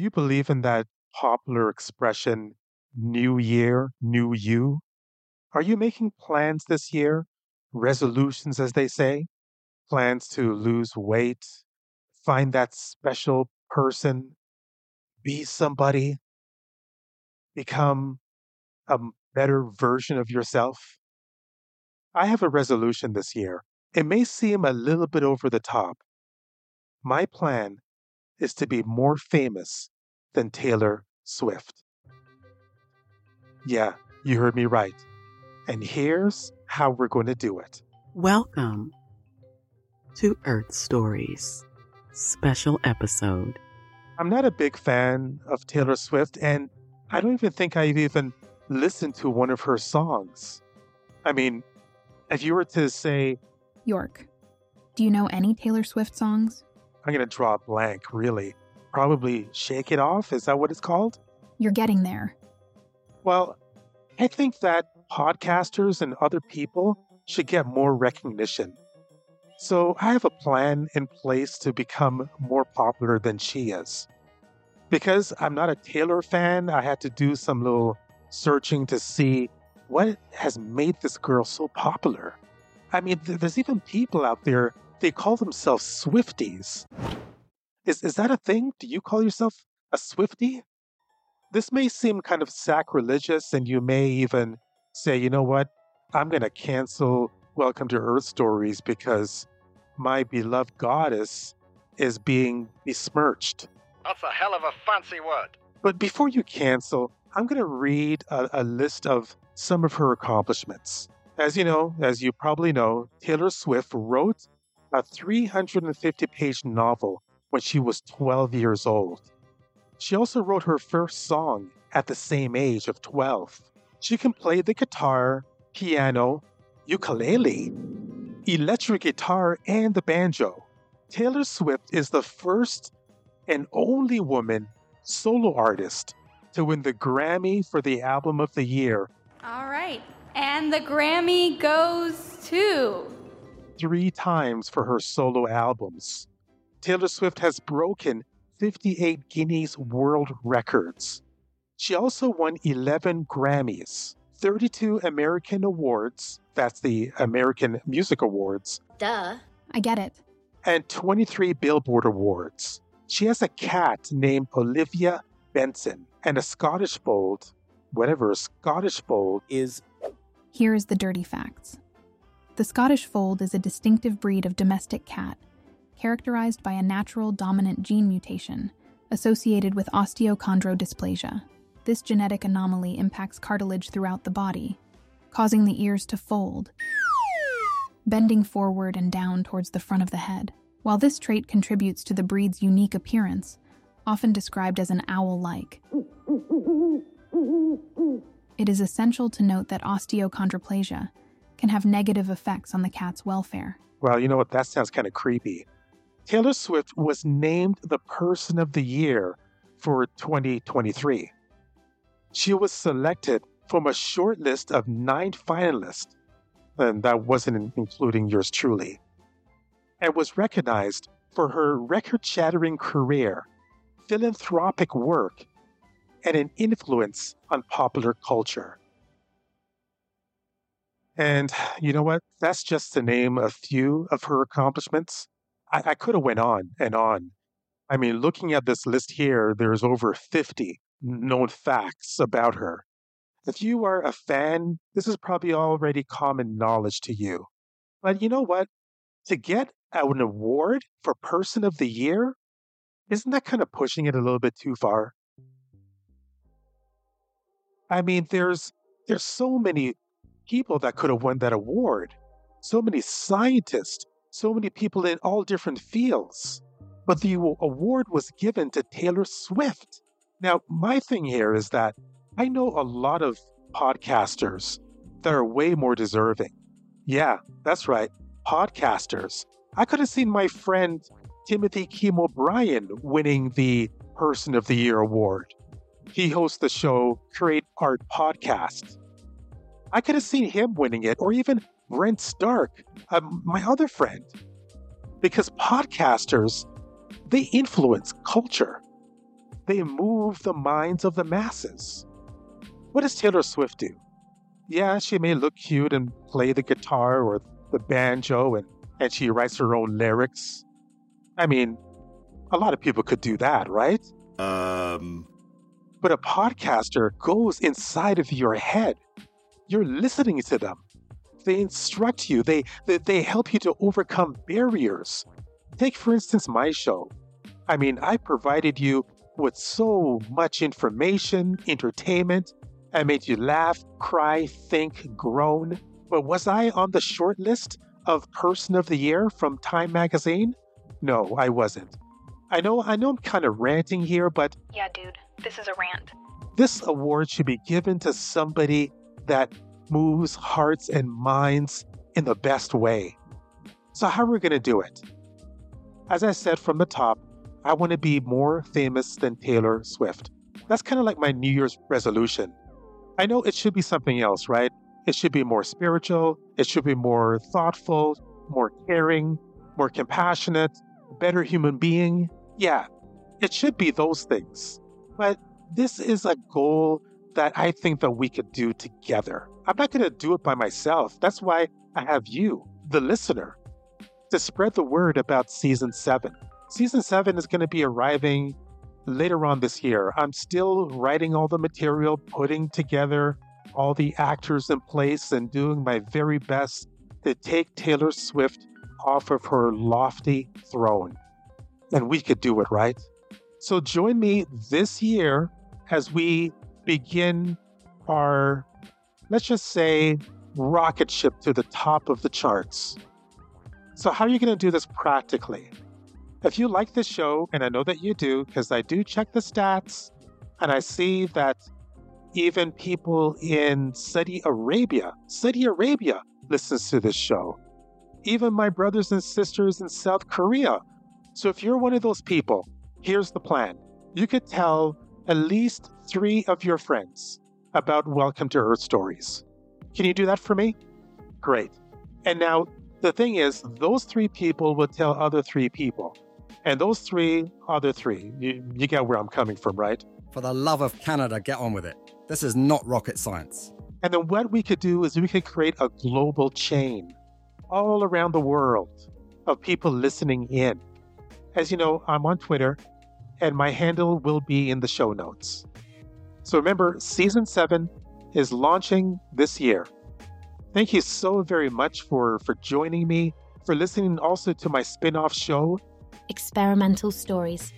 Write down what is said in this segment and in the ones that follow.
Do you believe in that popular expression, new year, new you? Are you making plans this year? Resolutions, as they say? Plans to lose weight, find that special person, be somebody, become a better version of yourself? I have a resolution this year. It may seem a little bit over the top. My plan is to be more famous than Taylor Swift. Yeah, you heard me right. And here's how we're going to do it. Welcome to Earth Stories, special episode. I'm not a big fan of Taylor Swift, and I don't even think I've even listened to one of her songs. I mean, if you were to say, York, do you know any Taylor Swift songs? I'm going to draw a blank, really. Probably Shake It Off. Is that what it's called? You're getting there. Well, I think that podcasters and other people should get more recognition. So I have a plan in place to become more popular than she is. Because I'm not a Taylor fan, I had to do some little searching to see what has made this girl so popular. I mean, there's even people out there, they call themselves Swifties. Is, is that a thing? Do you call yourself a Swiftie? This may seem kind of sacrilegious, and you may even say, you know what? I'm going to cancel Welcome to Earth Stories because my beloved goddess is being besmirched. That's a hell of a fancy word. But before you cancel, I'm going to read a, a, list of some of her accomplishments. As you know, as you probably know, Taylor Swift wrote a 350 page novel when she was 12 years old. She also wrote her first song at the same age of 12. She can play the guitar, piano, ukulele, electric guitar, and the banjo. Taylor Swift is the first and only woman solo artist to win the Grammy for the Album of the Year. All right. And the Grammy goes to. Three times for her solo albums. Taylor Swift has broken 58 Guinness World Records. She also won 11 Grammys, 32 American Awards, that's the American Music Awards. Duh. I get it. And 23 Billboard Awards. She has a cat named Olivia Benson and a Scottish Fold, whatever a Scottish Fold is. Here is the dirty facts. The Scottish Fold is a distinctive breed of domestic cat, characterized by a natural dominant gene mutation associated with osteochondrodysplasia. This genetic anomaly impacts cartilage throughout the body, causing the ears to fold, bending forward and down towards the front of the head. While this trait contributes to the breed's unique appearance, often described as an owl like, it is essential to note that osteochondroplasia can have negative effects on the cat's welfare. Well, you know what? That sounds kind of creepy. Taylor Swift was named the Person of the Year for 2023. She was selected from a short list of nine finalists, and that wasn't including yours truly, and was recognized for her record shattering career, philanthropic work, and an influence on popular culture. And you know what? That's just to name a few of her accomplishments. I, I could have went on and on. I mean, looking at this list here, there's over 50 known facts about her. If you are a fan, this is probably already common knowledge to you. But you know what? To get an award for Person of the Year, isn't that kind of pushing it a little bit too far? I mean, there's there's so many people that could have won that award. So many scientists, so many people in all different fields. But the award was given to Taylor Swift. Now, my thing here is that I know a lot of podcasters that are way more deserving. Yeah, that's right, podcasters. I could have seen my friend Timothy Kim O'Brien winning the Person of the Year award. He hosts the show Create Art Podcast. I could have seen him winning it, or even Brent Stark, uh, my other friend. Because podcasters, they influence culture. they move the minds of the masses. What does Taylor Swift do? Yeah, she may look cute and play the guitar or the banjo and, and she writes her own lyrics. I mean, a lot of people could do that, right? Um, But a podcaster goes inside of your head. You're listening to them. They instruct you, they, they, they help you to overcome barriers. Take, for instance, my show. I mean, I provided you with so much information, entertainment. I made you laugh, cry, think, groan. But was I on the short list of Person of the Year from Time Magazine? No, I wasn't. I know I know I'm kind of ranting here, but Yeah, dude, this is a rant. this award should be given to somebody that moves hearts and minds in the best way. So, how are we going to do it? As I said from the top, I want to be more famous than Taylor Swift. That's kind of like my New Year's resolution. I know it should be something else, right? It should be more spiritual, it should be more thoughtful, more caring, more compassionate, better human being. Yeah, it should be those things. But this is a goal that I think that we could do together. I'm not going to do it by myself. That's why I have you, the listener, to spread the word about season seven. Season seven is going to be arriving later on this year. I'm still writing all the material, putting together all the actors in place, and doing my very best to take Taylor Swift off of her lofty throne. And we could do it, right? So join me this year as we begin our, let's just say, rocket ship to the top of the charts. So, how are you going to do this practically? If you like this show, and I know that you do, because I do check the stats, and I see that even people in Saudi Arabia, Saudi Arabia listens to this show. Even my brothers and sisters in South Korea. So if you're one of those people, here's the plan. You could tell at least three of your friends about Welcome to Earth Stories. Can you do that for me? Great. And now, the thing is, those three people will tell other three people. And those three, other three, you, you get where I'm coming from, right? For the love of Canada, get on with it. This is not rocket science. And then what we could do is we could create a global chain all around the world of people listening in. As you know, I'm on Twitter, and my handle will be in the show notes. So remember, season seven is launching this year. Thank you so very much for, for joining me, for listening also to my spin off show. Experimental Stories.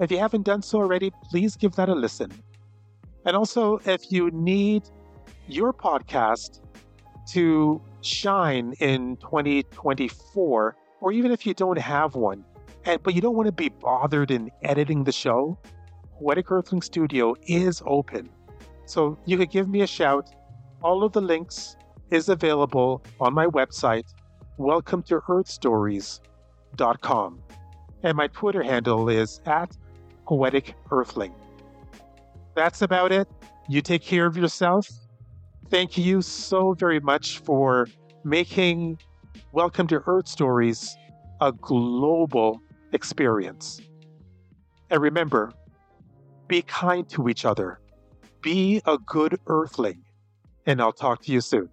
If you haven't done so already, please give that a listen. And also, if you need your podcast to shine in 2024, or even if you don't have one, and but you don't want to be bothered in editing the show, Poetic Earthling Studio is open. So you could give me a shout. All of the links is available on my website, welcome to earthstories.com. And my Twitter handle is at Poetic Earthling. That's about it. You take care of yourself. Thank you so very much for making Welcome to Earth Stories a global experience. And remember, be kind to each other. Be a good earthling. And I'll talk to you soon.